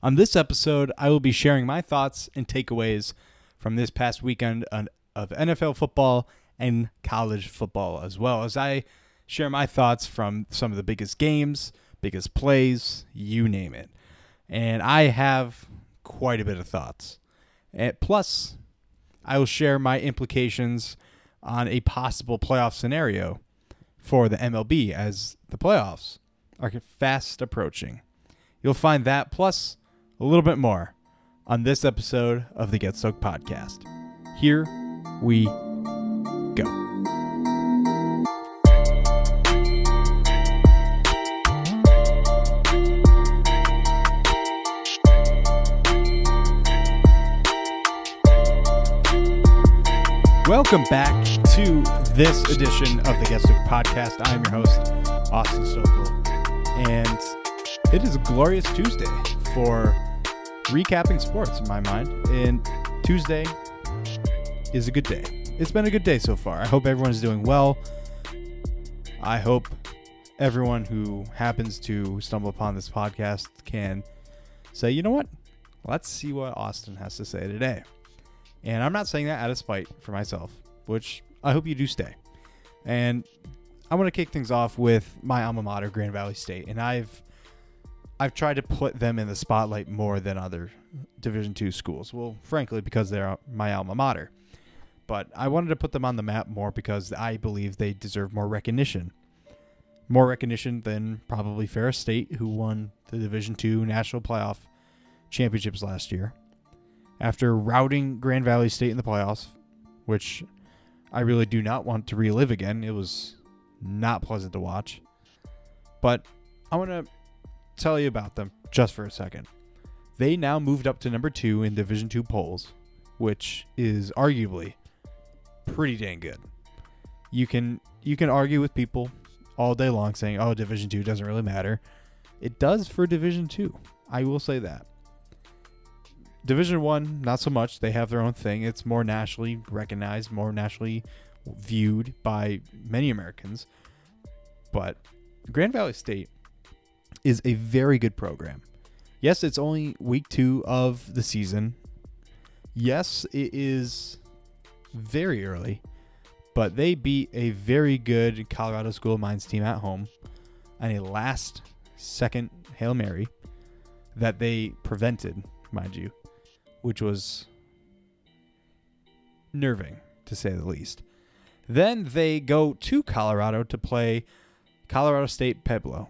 On this episode, I will be sharing my thoughts and takeaways from this past weekend of NFL football and college football, as well as I share my thoughts from some of the biggest games, biggest plays, you name it. And I have quite a bit of thoughts. And plus, I will share my implications on a possible playoff scenario for the MLB as the playoffs are fast approaching. You'll find that plus a little bit more on this episode of the Get Stoked podcast. Here we go. Welcome back to this edition of the Get Stoked podcast. I'm your host, Austin Sokol, and it is a glorious Tuesday for recapping sports in my mind. And Tuesday is a good day. It's been a good day so far. I hope everyone's doing well. I hope everyone who happens to stumble upon this podcast can say, you know what? Let's see what Austin has to say today. And I'm not saying that out of spite for myself, which I hope you do stay. And I want to kick things off with my alma mater, Grand Valley State, and I've I've tried to put them in the spotlight more than other Division two schools. Well, frankly, because they're my alma mater. But I wanted to put them on the map more because I believe they deserve more recognition. More recognition than probably Ferris State, who won the Division two national playoff championships last year after routing Grand Valley State in the playoffs, which I really do not want to relive again. It was not pleasant to watch. But I want to tell you about them just for a second. They now moved up to number two in Division two polls, which is arguably pretty dang good. You can you can argue with people all day long saying, "Oh, Division two doesn't really matter." It does for Division two. I will say that. Division One, not so much. They have their own thing. It's more nationally recognized, more nationally viewed by many Americans. But Grand Valley State is a very good program. Yes, it's only week two of the season. Yes, it is very early, but they beat a very good Colorado School of Mines team at home on a last second Hail Mary that they prevented, mind you which was nerving to say the least. Then they go to Colorado to play Colorado State Pueblo.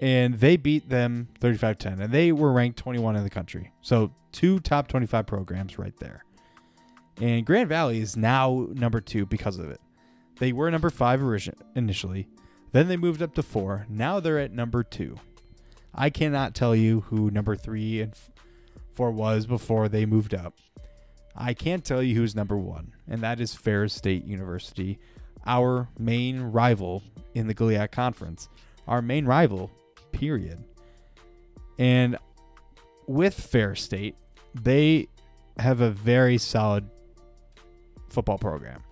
And they beat them 35 10. And they were ranked 21 in the country. So, two top 25 programs right there. And Grand Valley is now number two because of it. They were number five initially. Then they moved up to four. Now they're at number two. I cannot tell you who number three and four was before they moved up. I can't tell you who's number one, and that is Ferris State University, our main rival in the GLIAC Conference. Our main rival, period. And with Fair State, they have a very solid football program.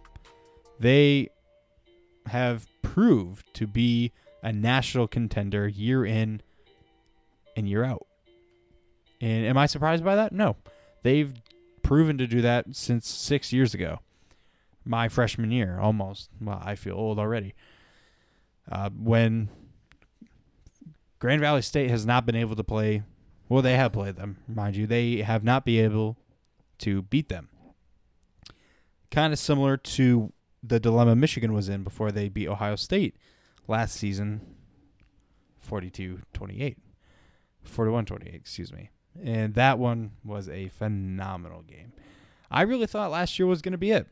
They have proved to be a national contender year in and year out. And am I surprised by that? No. They've proven to do that since six years ago. My freshman year, almost. Well, I feel old already. Uh, when Grand Valley State has not been able to play, well, they have played them, mind you. They have not been able to beat them. Kind of similar to the dilemma Michigan was in before they beat Ohio State last season 42 28. 41 28, excuse me. And that one was a phenomenal game. I really thought last year was going to be it.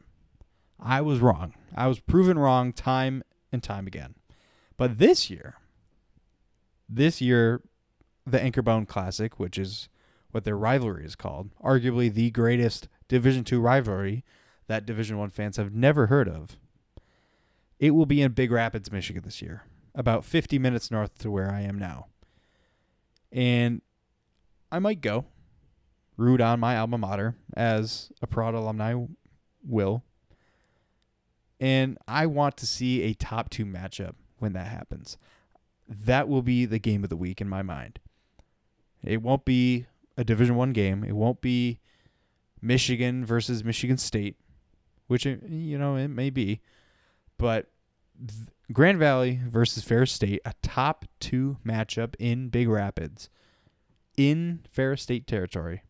I was wrong. I was proven wrong time and time again. But this year, this year, the Anchorbone Classic, which is what their rivalry is called, arguably the greatest Division Two rivalry that Division One fans have never heard of. It will be in Big Rapids, Michigan this year, about 50 minutes north to where I am now. And I might go root on my alma mater as a proud alumni will. And I want to see a top two matchup when that happens. That will be the game of the week in my mind. It won't be a Division 1 game. It won't be Michigan versus Michigan State, which it, you know it may be, but Grand Valley versus Ferris State, a top 2 matchup in Big Rapids in Ferris State territory.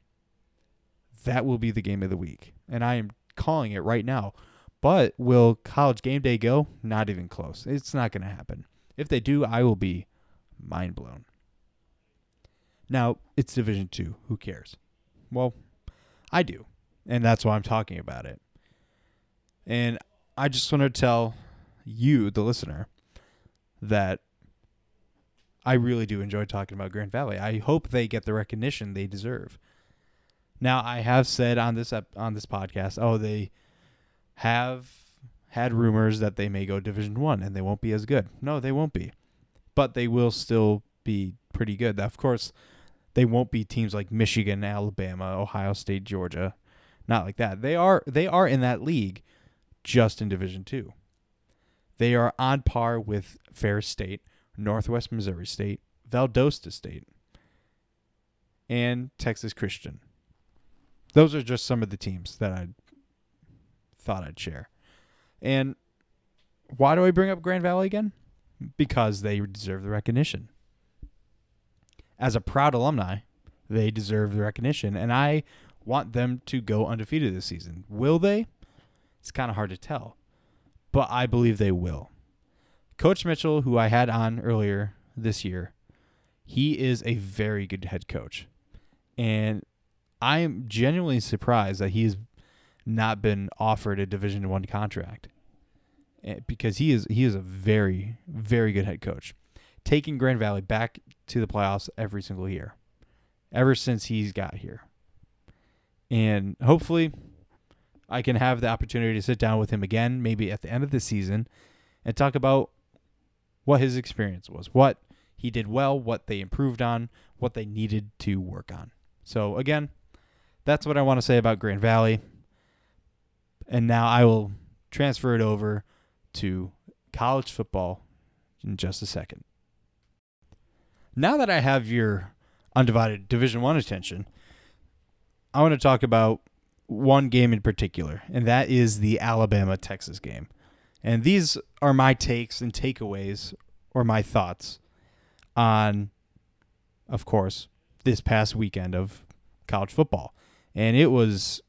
That will be the game of the week. And I am calling it right now. But will college game day go? Not even close. It's not going to happen. If they do, I will be mind blown. Now, it's Division 2. Who cares? Well, I do. And that's why I'm talking about it. And I just want to tell you, the listener, that I really do enjoy talking about Grand Valley. I hope they get the recognition they deserve. Now, I have said on this on this podcast, oh, they have had rumors that they may go Division 1 and they won't be as good. No, they won't be. But they will still be pretty good. Of course, they won't be teams like Michigan, Alabama, Ohio State, Georgia. Not like that. They are they are in that league just in Division 2. They are on par with Ferris State, Northwest Missouri State, Valdosta State, and Texas Christian. Those are just some of the teams that I thought I'd share. And why do I bring up Grand Valley again? Because they deserve the recognition. As a proud alumni, they deserve the recognition, and I want them to go undefeated this season. Will they? It's kind of hard to tell, but I believe they will. Coach Mitchell, who I had on earlier this year, he is a very good head coach. And I am genuinely surprised that he's not been offered a Division One contract Eh, because he is he is a very very good head coach, taking Grand Valley back to the playoffs every single year, ever since he's got here, and hopefully, I can have the opportunity to sit down with him again, maybe at the end of the season, and talk about what his experience was, what he did well, what they improved on, what they needed to work on. So again, that's what I want to say about Grand Valley. And now I will transfer it over to college football in just a second. Now that I have your undivided Division 1 attention, I want to talk about one game in particular, and that is the Alabama Texas game. And these are my takes and takeaways or my thoughts on of course this past weekend of college football. And it was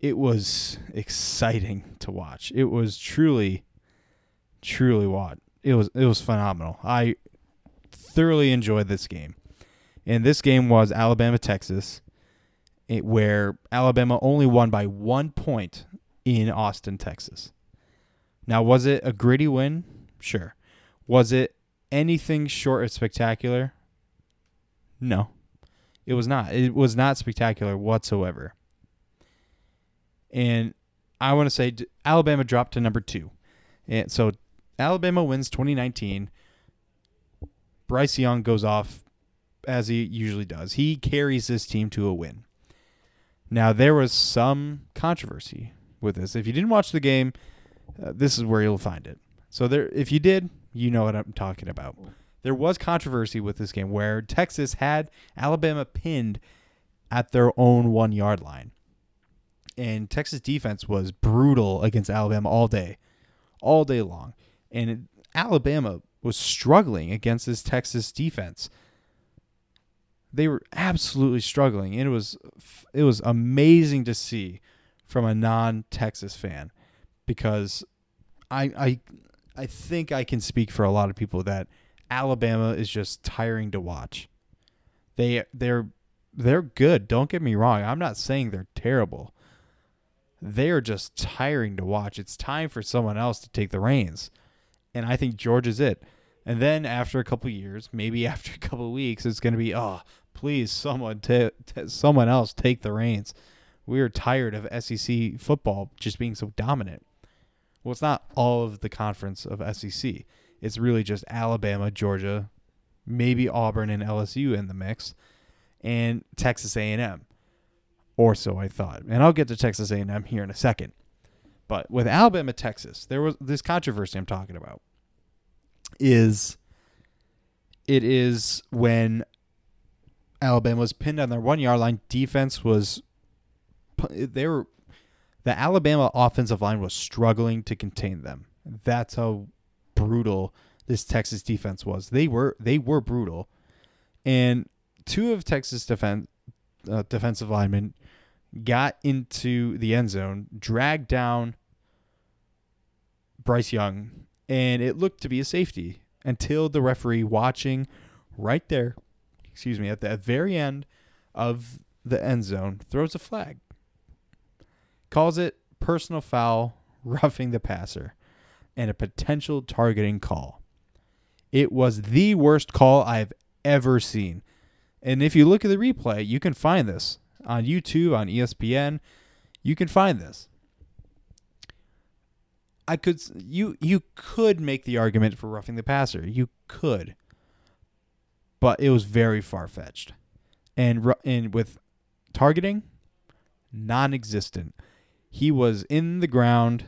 it was exciting to watch. It was truly, truly what it was. It was phenomenal. I thoroughly enjoyed this game, and this game was Alabama Texas, where Alabama only won by one point in Austin, Texas. Now, was it a gritty win? Sure. Was it anything short of spectacular? No, it was not. It was not spectacular whatsoever. And I want to say Alabama dropped to number two. And so Alabama wins 2019. Bryce Young goes off as he usually does. He carries this team to a win. Now, there was some controversy with this. If you didn't watch the game, uh, this is where you'll find it. So there if you did, you know what I'm talking about. There was controversy with this game where Texas had Alabama pinned at their own 1-yard line and Texas defense was brutal against Alabama all day, all day long. And it, Alabama was struggling against this Texas defense. They were absolutely struggling, it was it was amazing to see from a non-Texas fan because I I I think I can speak for a lot of people that Alabama is just tiring to watch. They they're they're good. Don't get me wrong. I'm not saying they're terrible they're just tiring to watch. It's time for someone else to take the reins. And I think George is it. And then after a couple years, maybe after a couple weeks, it's going to be, oh, please, someone, someone else take the reins. We're tired of SEC football just being so dominant. Well, it's not all of the conference of SEC. It's really just Alabama, Georgia, maybe Auburn and LSU in the mix, and Texas A&M or so I thought. And I'll get to Texas A&M here in a second. But with Alabama, Texas, there was this controversy I'm talking about. Is it is when Alabama was pinned on their one yard line. Defense was they were the Alabama offensive line was struggling to contain them. That's how brutal this Texas defense was. They were they were brutal, and two of Texas defense uh, defensive linemen got into the end zone, dragged down Bryce Young, and it looked to be a safety until the referee watching right there, excuse me, at the very end of the end zone throws a flag calls it personal foul, roughing the passer, and a potential targeting call. It was the worst call I've ever seen. And if you look at the replay, you can find this on YouTube, on ESPN. You can find this. I could you you could make the argument for roughing the passer. You could. But it was very far-fetched. And and with targeting non-existent he was in the ground.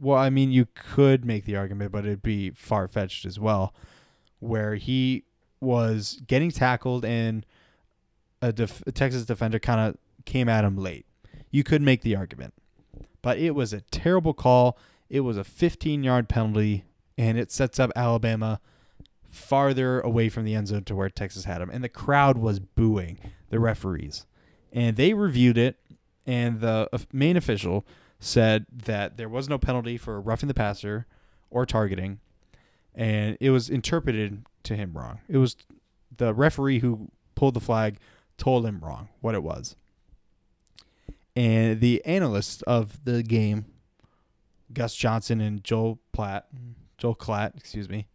Well, I mean, you could make the argument, but it'd be far fetched as well, where he was getting tackled and a, def- a Texas defender kind of came at him late. You could make the argument, but it was a terrible call. It was a 15 yard penalty, and it sets up Alabama farther away from the end zone to where Texas had him. And the crowd was booing the referees. And they reviewed it and the main official said that there was no penalty for roughing the passer or targeting, and it was interpreted to him wrong. It was the referee who pulled the flag told him wrong what it was. And the analysts of the game, Gus Johnson and Joel Platt, Joel Klatt, excuse me,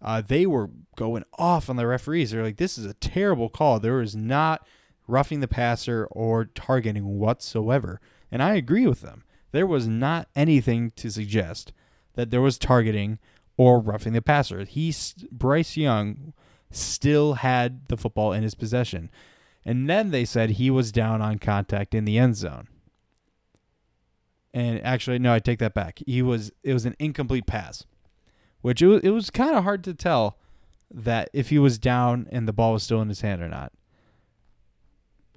uh, they were going off on the referees. They're like, "This is a terrible call. There is not roughing the passer or targeting whatsoever. And I agree with them. There was not anything to suggest that there was targeting or roughing the passer. He Bryce Young still had the football in his possession. And then they said he was down on contact in the end zone. And actually no, I take that back. He was it was an incomplete pass. Which it was, it was kind of hard to tell that if he was down and the ball was still in his hand or not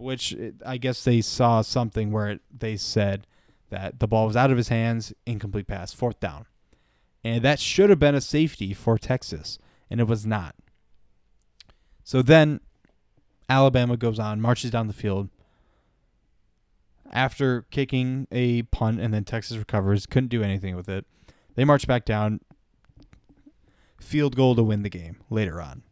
which eh, I guess they saw something where they said that the ball was out of his hands, incomplete pass, fourth down. And that should have been a safety for Texas, and it was not. So then Alabama goes on, marches down the field. After kicking a punt and then Texas recovers, couldn't do anything with it. They march back down, field goal to win the game later on.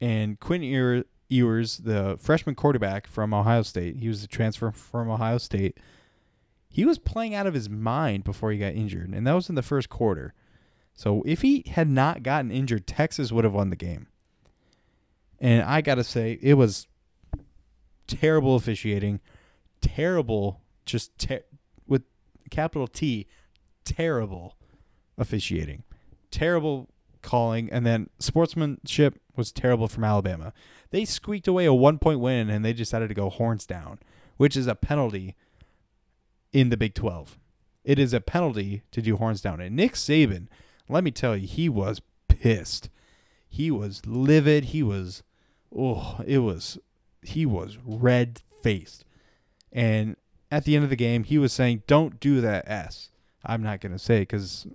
And Quinn Ewers, the freshman quarterback from Ohio State, he was a transfer from Ohio State. He was playing out of his mind before he got injured, and that was in the first quarter. So if he had not gotten injured, Texas would have won the game. And I got to say, it was terrible officiating, terrible, just ter- with capital T, terrible officiating, terrible calling, and then sportsmanship was terrible from Alabama. They squeaked away a one point win and they decided to go horns down, which is a penalty in the Big 12. It is a penalty to do horns down. And Nick Saban, let me tell you, he was pissed. He was livid. He was, oh, it was, he was red faced. And at the end of the game, he was saying, don't do that S. I'm not going to say because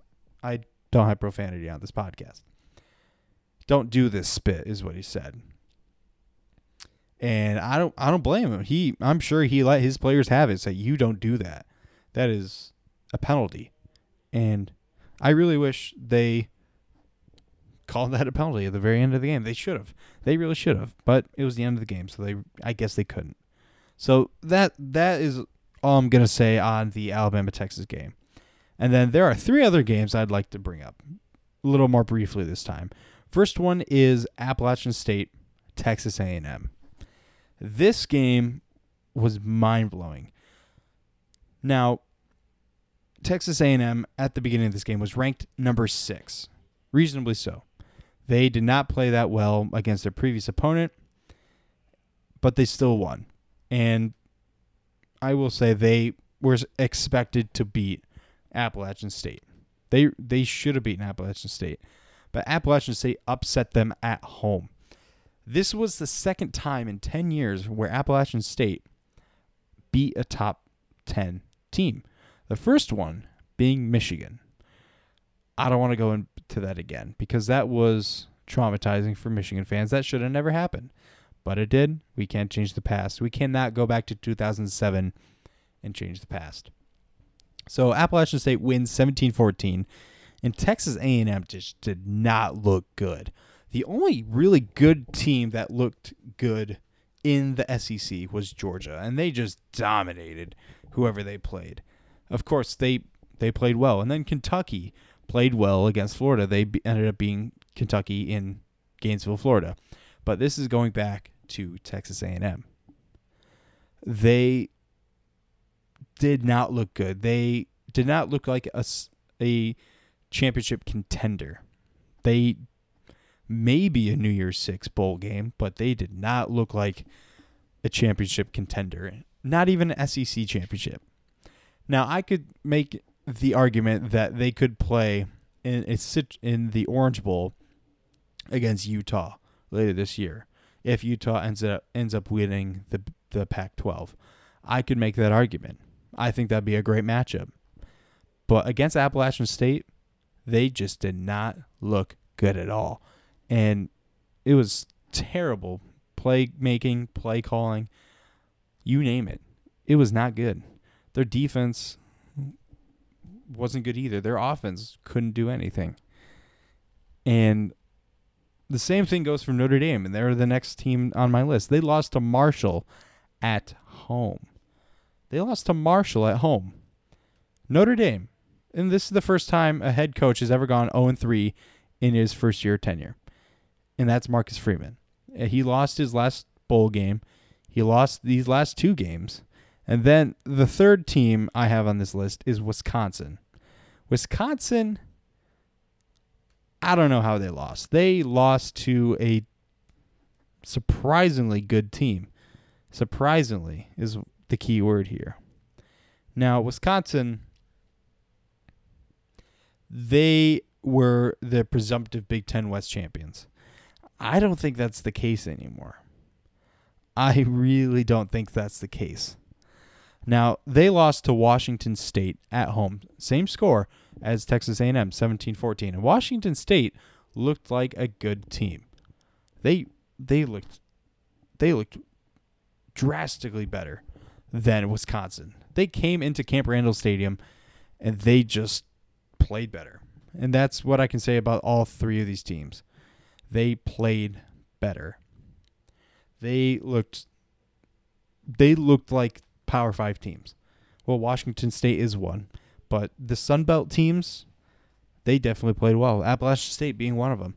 I don't have profanity on this podcast. Don't do this spit, is what he said and I don't I don't blame him. He I'm sure he let his players have it. Say you don't do that. That is a penalty, and I really wish they called that a penalty at the very end of the game. They should have. They really should have. But it was the end of the game, so they I guess they couldn't. So that that is all I'm gonna say on the Alabama Texas game. And then there are three other games I'd like to bring up a little more briefly this time. First one is Appalachian State, Texas A&M. This game was mind blowing. Now, Texas A&M at the beginning of this game was ranked number six, reasonably so. They did not play that well against their previous opponent, but they still won. And I will say they were expected to beat Appalachian State. They they should have beaten Appalachian State, but Appalachian State upset them at home. This was the second time in 10 years where Appalachian State beat a top 10 team. The first one being Michigan. I don't want to go into that again because that was traumatizing for Michigan fans. That should have never happened. But it did. We can't change the past. We cannot go back to 2007 and change the past. So Appalachian State wins 17-14 and Texas A&M just did not look good. The only really good team that looked good in the SEC was Georgia and they just dominated whoever they played. Of course, they they played well. And then Kentucky played well against Florida. They ended up being Kentucky in Gainesville, Florida. But this is going back to Texas A&M. They did not look good. They did not look like a, a championship contender. They may be a New Year's Six bowl game, but they did not look like a championship contender. Not even an SEC championship. Now I could make the argument that they could play in a sit in the Orange Bowl against Utah later this year if Utah ends up ends up winning the the Pac-12. I could make that argument. I think that'd be a great matchup. But against Appalachian State, they just did not look good at all. And it was terrible play making, play calling, you name it. It was not good. Their defense wasn't good either. Their offense couldn't do anything. And the same thing goes for Notre Dame, and they're the next team on my list. They lost to Marshall at home. They lost to Marshall at home. Notre Dame, and this is the first time a head coach has ever gone 0 3 in his first year tenure, and that's Marcus Freeman. Uh, he lost his last bowl game. He lost these last two games. And then the third team I have on this list is Wisconsin. Wisconsin, I don't know how they lost. They lost to a surprisingly good team. Surprisingly is the key word here. Now, Wisconsin, they were the presumptive Big Ten West champions. I don't think that's the case anymore. I really don't think that's the case. Now, they lost to Washington State at home. Same score as Texas A&M, 17-14. And Washington State looked like a good team. They they looked they looked drastically better than Wisconsin. They came into Camp Randall Stadium and they just played better. And that's what I can say about all three of these teams. They played better. They looked they looked like Power Five teams. Well, Washington State is one, but the Sun Belt teams, they definitely played well. Appalachian State being one of them,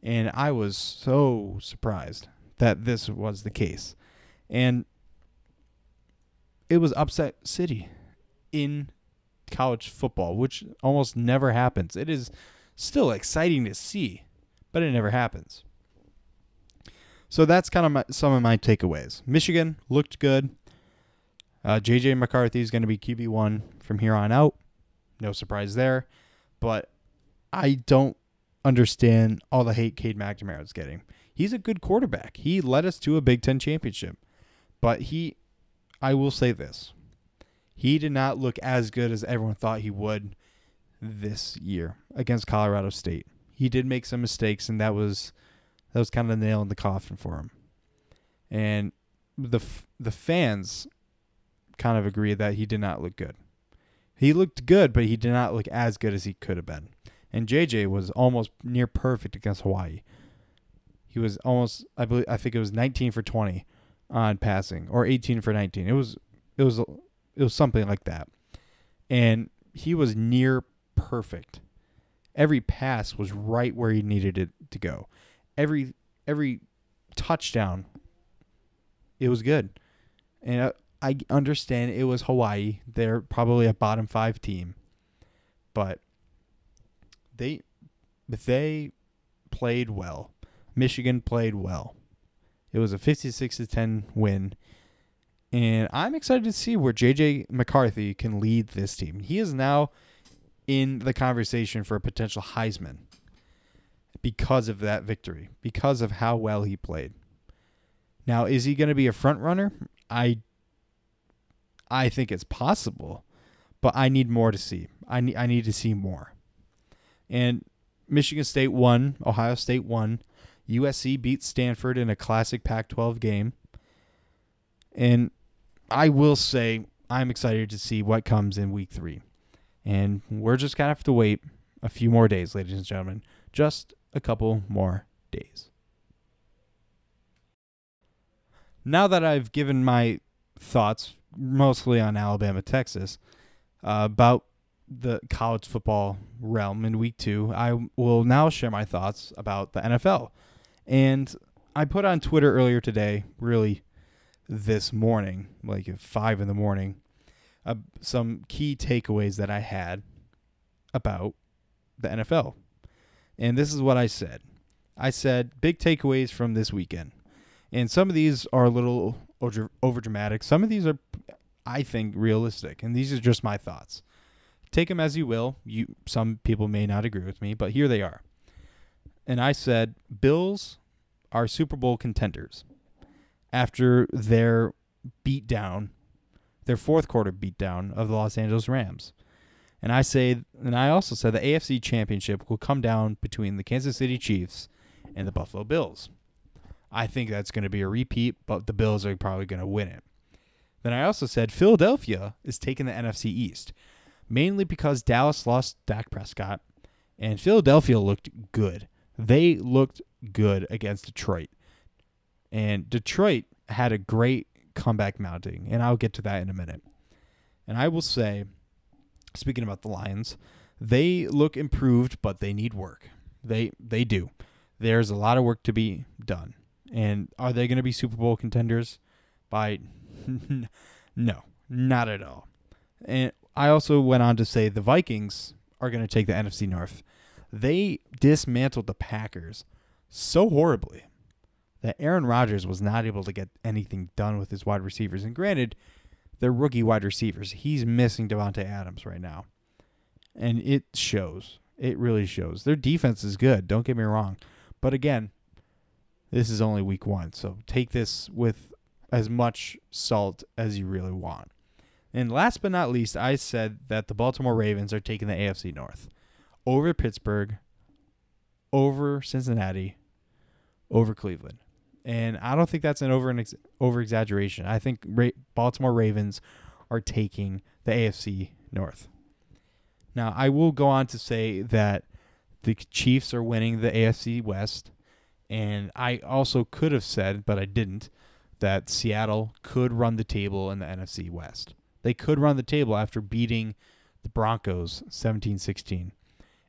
and I was so surprised that this was the case, and it was upset city in college football, which almost never happens. It is still exciting to see, but it never happens. So that's kind of my, some of my takeaways. Michigan looked good. Uh, JJ McCarthy is going to be QB one from here on out. No surprise there, but I don't understand all the hate Cade McNamara is getting. He's a good quarterback. He led us to a Big Ten championship, but he, I will say this, he did not look as good as everyone thought he would this year against Colorado State. He did make some mistakes, and that was that was kind of the nail in the coffin for him. And the the fans kind of agree that he did not look good. He looked good, but he did not look as good as he could have been. And JJ was almost near perfect against Hawaii. He was almost I believe I think it was 19 for 20 on passing or 18 for 19. It was it was it was something like that. And he was near perfect. Every pass was right where he needed it to go. Every every touchdown it was good. And uh, I understand it was Hawaii. They're probably a bottom five team, but they they played well. Michigan played well. It was a 56 to 10 win. And I'm excited to see where JJ McCarthy can lead this team. He is now in the conversation for a potential Heisman. because of that victory, because of how well he played. Now, is he going to be a front runner? I I think it's possible, but I need more to see. I need I need to see more. And Michigan State won, Ohio State won. USC beat Stanford in a classic Pac-12 game. And I will say I'm excited to see what comes in week 3. And we're just going to have to wait a few more days, ladies and gentlemen. Just a couple more days. Now that I've given my thoughts mostly on Alabama, Texas, uh, about the college football realm in week two, I will now share my thoughts about the NFL. And I put on Twitter earlier today, really this morning, like at five in the morning, uh, some key takeaways that I had about the NFL. And this is what I said I said, big takeaways from this weekend. And some of these are a little over dramatic. Some of these are, I think, realistic. And these are just my thoughts. Take them as you will. You some people may not agree with me, but here they are. And I said, Bills are Super Bowl contenders after their beatdown, their fourth quarter beatdown of the Los Angeles Rams. And I say, and I also said the AFC Championship will come down between the Kansas City Chiefs and the Buffalo Bills. I think that's going to be a repeat, but the Bills are probably going to win it. Then I also said Philadelphia is taking the NFC East, mainly because Dallas lost Dak Prescott, and Philadelphia looked good. They looked good against Detroit. And Detroit had a great comeback mounting, and I'll get to that in a minute. And I will say, speaking about the Lions, they look improved, but they need work. They they do. There's a lot of work to be done. And are they going to be Super Bowl contenders? By no, not at all. And I also went on to say the Vikings are going to take the NFC North. They dismantled the Packers so horribly that Aaron Rodgers was not able to get anything done with his wide receivers. And granted, they're rookie wide receivers. He's missing Davante Adams right now. And it shows. It really shows. Their defense is good, don't get me wrong. But again, this is only week one, so take this with as much salt as you really want. And last but not least, I said that the Baltimore Ravens are taking the AFC North over Pittsburgh, over Cincinnati, over Cleveland. And I don't think that's an over an over exaggeration. I think Ra- Baltimore Ravens are taking the AFC North. Now, I will go on to say that the Chiefs are winning the AFC West and I also could have said, but I didn't, that Seattle could run the table in the NFC West. They could run the table after beating the Broncos 17 16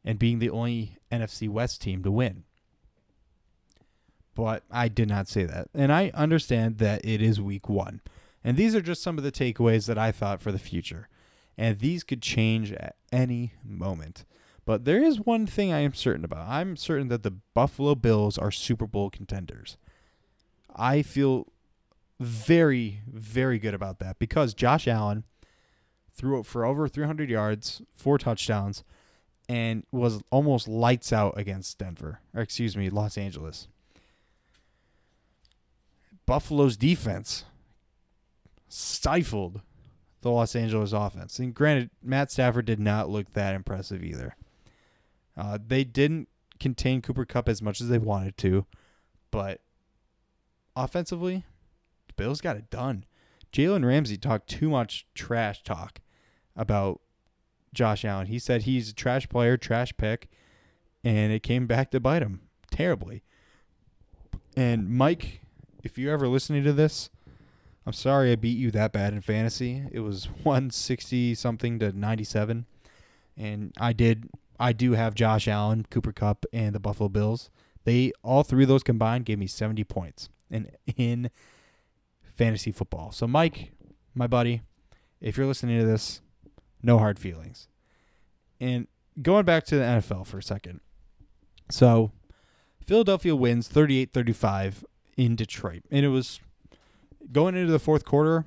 and being the only NFC West team to win. But I did not say that. And I understand that it is week one. And these are just some of the takeaways that I thought for the future. And these could change at any moment. But there is one thing I am certain about. I'm certain that the Buffalo Bills are Super Bowl contenders. I feel very, very good about that because Josh Allen threw it for over 300 yards, four touchdowns, and was almost lights out against Denver, or excuse me, Los Angeles. Buffalo's defense stifled the Los Angeles offense. And granted, Matt Stafford did not look that impressive either. Uh, they didn't contain Cooper Kupp as much as they wanted to, but offensively, the Bills got it done. Jalen Ramsey talked too much trash talk about Josh Allen. He said he's a trash player, trash pick, and it came back to bite him terribly. And Mike, if you're ever listening to this, I'm sorry I beat you that bad in fantasy. It was 160 something to 97. And I did I do have Josh Allen, Cooper Kupp, and the Buffalo Bills. They all three of those combined gave me 70 points in in fantasy football. So Mike, my buddy, if you're listening to this, no hard feelings. And going back to the NFL for a second. So Philadelphia wins 38-35 in Detroit. And it was going into the fourth quarter,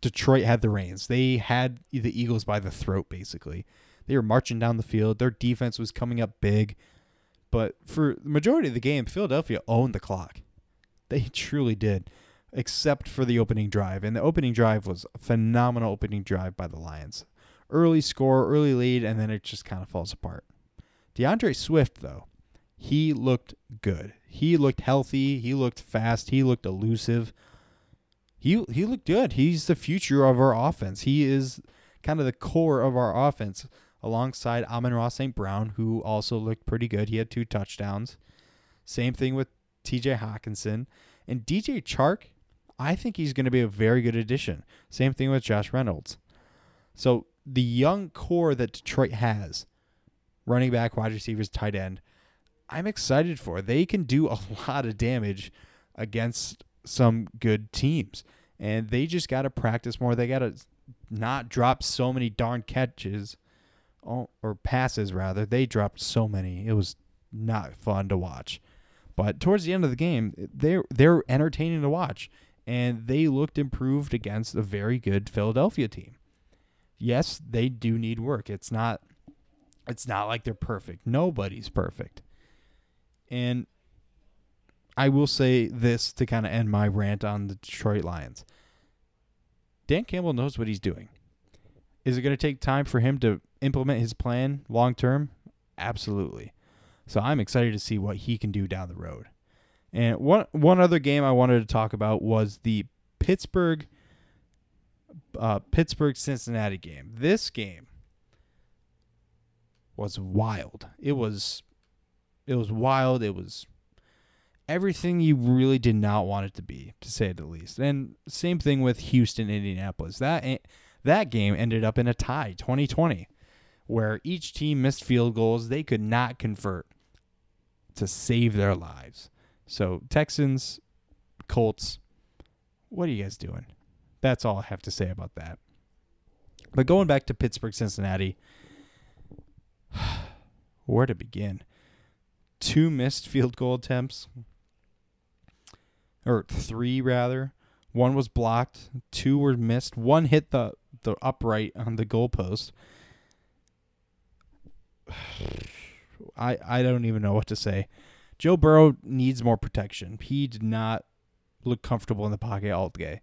Detroit had the reins. They had the Eagles by the throat basically. They were marching down the field. Their defense was coming up big. But for the majority of the game, Philadelphia owned the clock. They truly did, except for the opening drive. And the opening drive was a phenomenal opening drive by the Lions. Early score, early lead, and then it just kind of falls apart. D'Andre Swift, though, he looked good. He looked healthy. He looked fast. He looked elusive. He he looked good. He's the future of our offense. He is kind of the core of our offense alongside Amon-Ra St. Brown, who also looked pretty good. He had two touchdowns. Same thing with TJ Hockenson. And DJ Chark, I think he's going to be a very good addition. Same thing with Josh Reynolds. So the young core that Detroit has, running back, wide receivers, tight end, I'm excited for. They can do a lot of damage against some good teams. And they just got to practice more. They got to not drop so many darn catches or passes, rather. They dropped so many. It was not fun to watch. But towards the end of the game, they're, they're entertaining to watch. And they looked improved against a very good Philadelphia team. Yes, they do need work. It's not it's not like they're perfect. Nobody's perfect. And I will say this to kind of end my rant on the Detroit Lions. Dan Campbell knows what he's doing. Is it going to take time for him to implement his plan long term? Absolutely. So I'm excited to see what he can do down the road. And one one other game I wanted to talk about was the Pittsburgh uh, Pittsburgh Cincinnati game. This game was wild. It was it was wild. It was everything you really did not want it to be, to say the least. And same thing with Houston, Indianapolis. That that game ended up in a tie, 2020, where each team missed field goals they could not convert to save their lives. So Texans, Colts, what are you guys doing? That's all I have to say about that. But going back to Pittsburgh, Cincinnati, where to begin? two missed field goal attempts, or three rather. One was blocked, two were missed. One hit the the upright on the goalpost. I I don't even know what to say. Joe Burrow needs more protection. He did not look comfortable in the pocket all day.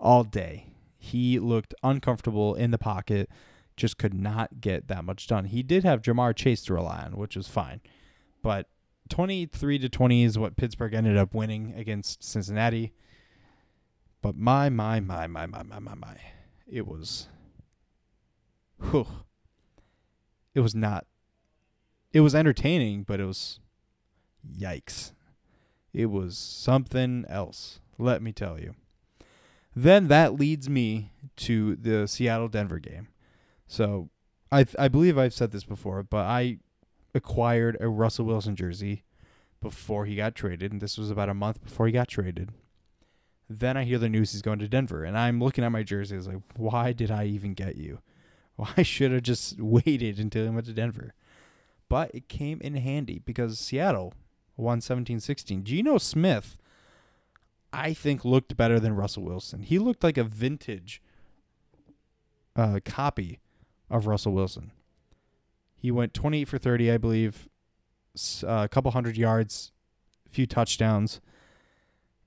All day. He looked uncomfortable in the pocket, just could not get that much done. He did have Ja'Marr Chase to rely on, which was fine. But 23 to 20 is what Pittsburgh ended up winning against Cincinnati. But my, my, my, my, my, my, my, my. It was. Whew. It was not. It was entertaining, but it was. Yikes. It was something else, let me tell you. Then that leads me to the Seattle Denver game. So I I believe I've said this before, but I acquired a Russell Wilson jersey before he got traded, and this was about a month before he got traded. Then I hear the news he's going to Denver, and I'm looking at my jersey. I was like, why did I even get you? Well, I should have just waited until he went to Denver. But it came in handy because Seattle won 17 16. Geno Smith, I think, looked better than Russell Wilson. He looked like a vintage uh, copy of Russell Wilson. He went 28 for 30, I believe, uh, a couple hundred yards, a few touchdowns.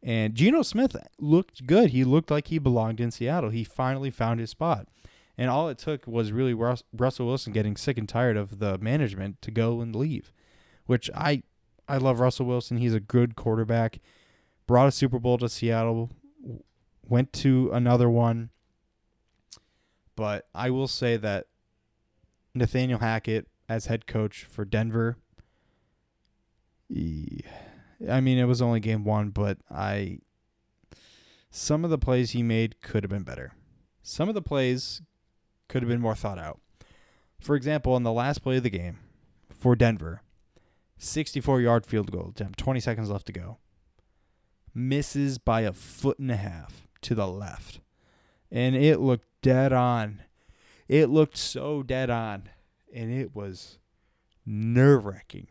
And Geno Smith looked good. He looked like he belonged in Seattle. He finally found his spot. And all it took was really Rus- Russell Wilson getting sick and tired of the management to go and leave, which I I love Russell Wilson. He's a good quarterback. Brought a Super Bowl to Seattle, went to another one. But I will say that Nathaniel Hackett as head coach for Denver. I mean, it was only game one, but I. Some of the plays he made could have been better. Some of the plays could have been more thought out. For example, in the last play of the game for Denver, 64 yard field goal attempt, 20 seconds left to go. Misses by a foot and a half to the left. And it looked dead on. It looked so dead on, and it was nerve wracking.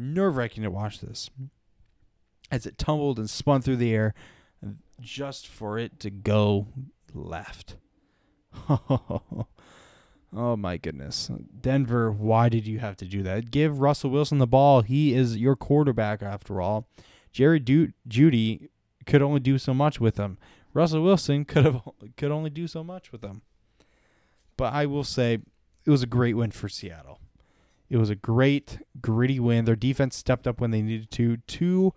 Nerve wracking to watch this as it tumbled and spun through the air just for it to go left. Oh my goodness. Denver, why did you have to do that? Give Russell Wilson the ball. He is your quarterback after all. Jerry du- Jeudy could only do so much with him. Russell Wilson could have could only do so much with him. But I will say it was a great win for Seattle. It was a great gritty win. Their defense stepped up when they needed to. Two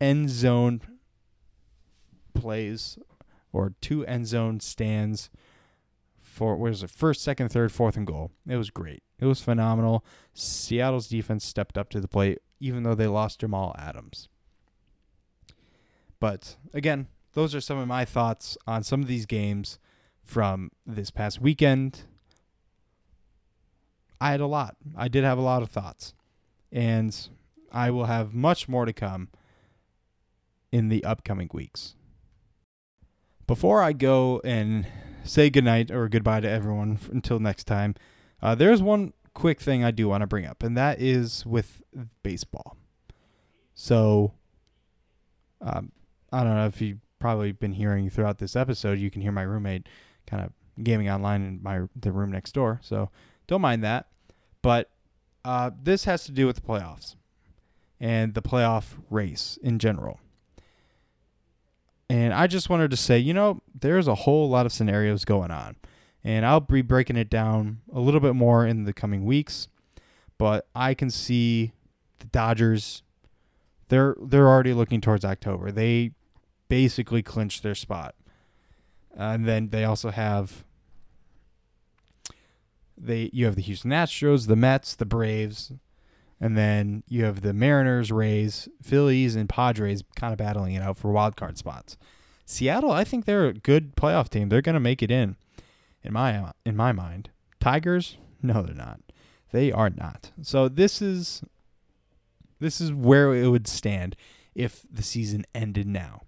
end zone plays or two end zone stands for was it first, second, third, fourth, and goal. It was great. It was phenomenal. Seattle's defense stepped up to the plate, even though they lost Jamal Adams. But again, those are some of my thoughts on some of these games from this past weekend. I had a lot. I did have a lot of thoughts. And I will have much more to come in the upcoming weeks. Before I go and say goodnight or goodbye to everyone until next time, uh, there's one quick thing I do want to bring up, and that is with baseball. So, um, I don't know if you've probably been hearing throughout this episode, you can hear my roommate kind of gaming online in my the room next door. So don't mind that. But uh, this has to do with the playoffs and the playoff race in general. And I just wanted to say, you know, there's a whole lot of scenarios going on. And I'll be breaking it down a little bit more in the coming weeks. But I can see the Dodgers they're they're already looking towards October. They basically clinched their spot. and then they also have they you have the Houston Astros, the Mets, the Braves, and then you have the Mariners, Rays, Phillies, and Padres kind of battling it out for wild card spots. Seattle, I think they're a good playoff team. They're going to make it in, in my in my mind. Tigers, no, they're not. They are not. So this is this is where it would stand if the season ended now.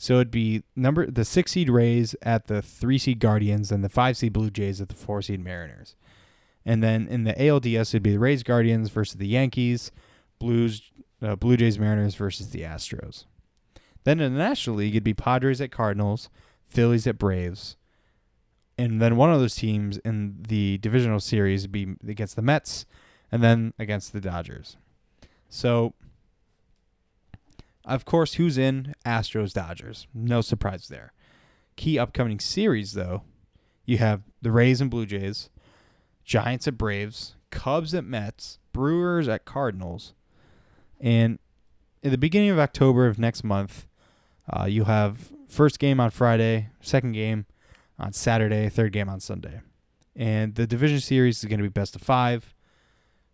So it'd be number the six seed Rays at the three seed Guardians and the five seed Blue Jays at the four seed Mariners. And then in the ALDS, it'd be the Rays Guardians versus the Yankees, Blues, uh, Blue Jays Mariners versus the Astros. Then in the National League, it'd be Padres at Cardinals, Phillies at Braves, and then one of those teams in the divisional series would be against the Mets, and then against the Dodgers. So, of course, who's in Astros Dodgers? No surprise there. Key upcoming series, though, you have the Rays and Blue Jays, Giants at Braves, Cubs at Mets, Brewers at Cardinals, and in the beginning of October of next month, uh, you have first game on Friday, second game on Saturday, third game on Sunday, and the division series is going to be best of five,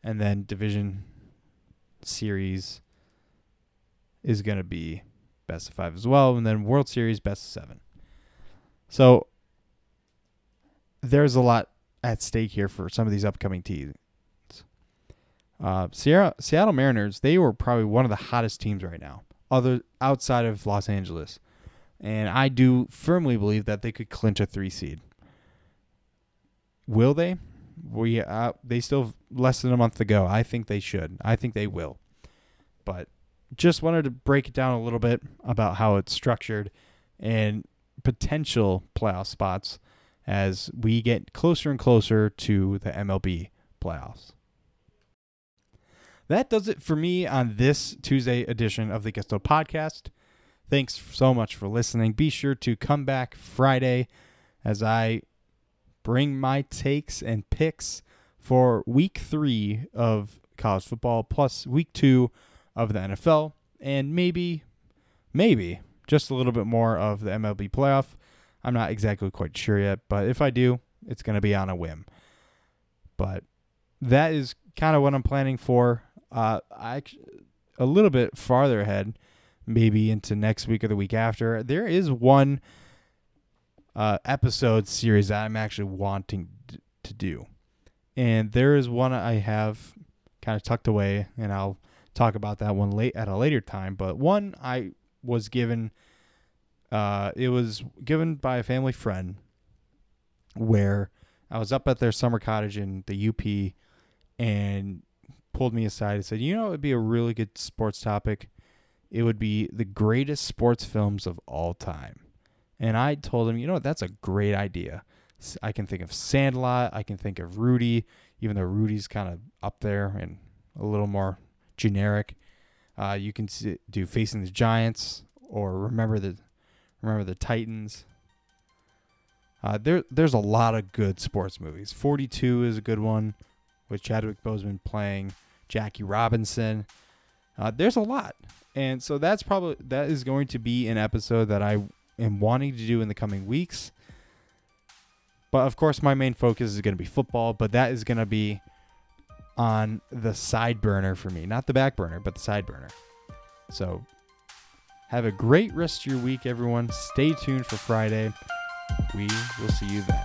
and then division series is going to be best of five as well, and then World Series best of seven. So there's a lot at stake here for some of these upcoming teams. Uh, Sierra, Seattle Mariners, they were probably one of the hottest teams right now, other outside of Los Angeles, and I do firmly believe that they could clinch a three seed. Will they? We uh, they still less than a month to go. I think they should. I think they will. But just wanted to break it down a little bit about how it's structured and potential playoff spots as we get closer and closer to the MLB playoffs. That does it for me on this Tuesday edition of the Gusto Podcast. Thanks so much for listening. Be sure to come back Friday as I bring my takes and picks for week three of college football, plus week two of the NFL, and maybe, maybe just a little bit more of the MLB playoff. I'm not exactly quite sure yet, but if I do, it's going to be on a whim. But that is kind of what I'm planning for. Uh, I a little bit farther ahead, maybe into next week or the week after. There is one uh, episode series that I'm actually wanting to do, and there is one I have kind of tucked away, and I'll talk about that one late at a later time. But one I was given uh, it was given by a family friend where I was up at their summer cottage in the UP and pulled me aside and said, You know, it would be a really good sports topic. It would be the greatest sports films of all time. And I told him, You know, that's a great idea. I can think of Sandlot. I can think of Rudy, even though Rudy's kind of up there and a little more generic. Uh, you can see, do Facing the Giants or Remember the Remember the Titans. Uh, there, there's a lot of good sports movies. 42 is a good one, with Chadwick Boseman playing Jackie Robinson. Uh, there's a lot, and so that's probably that is going to be an episode that I am wanting to do in the coming weeks. But of course, my main focus is going to be football, but that is going to be on the side burner for me, not the back burner, but the side burner. So, have a great rest of your week, everyone. Stay tuned for Friday. We will see you then.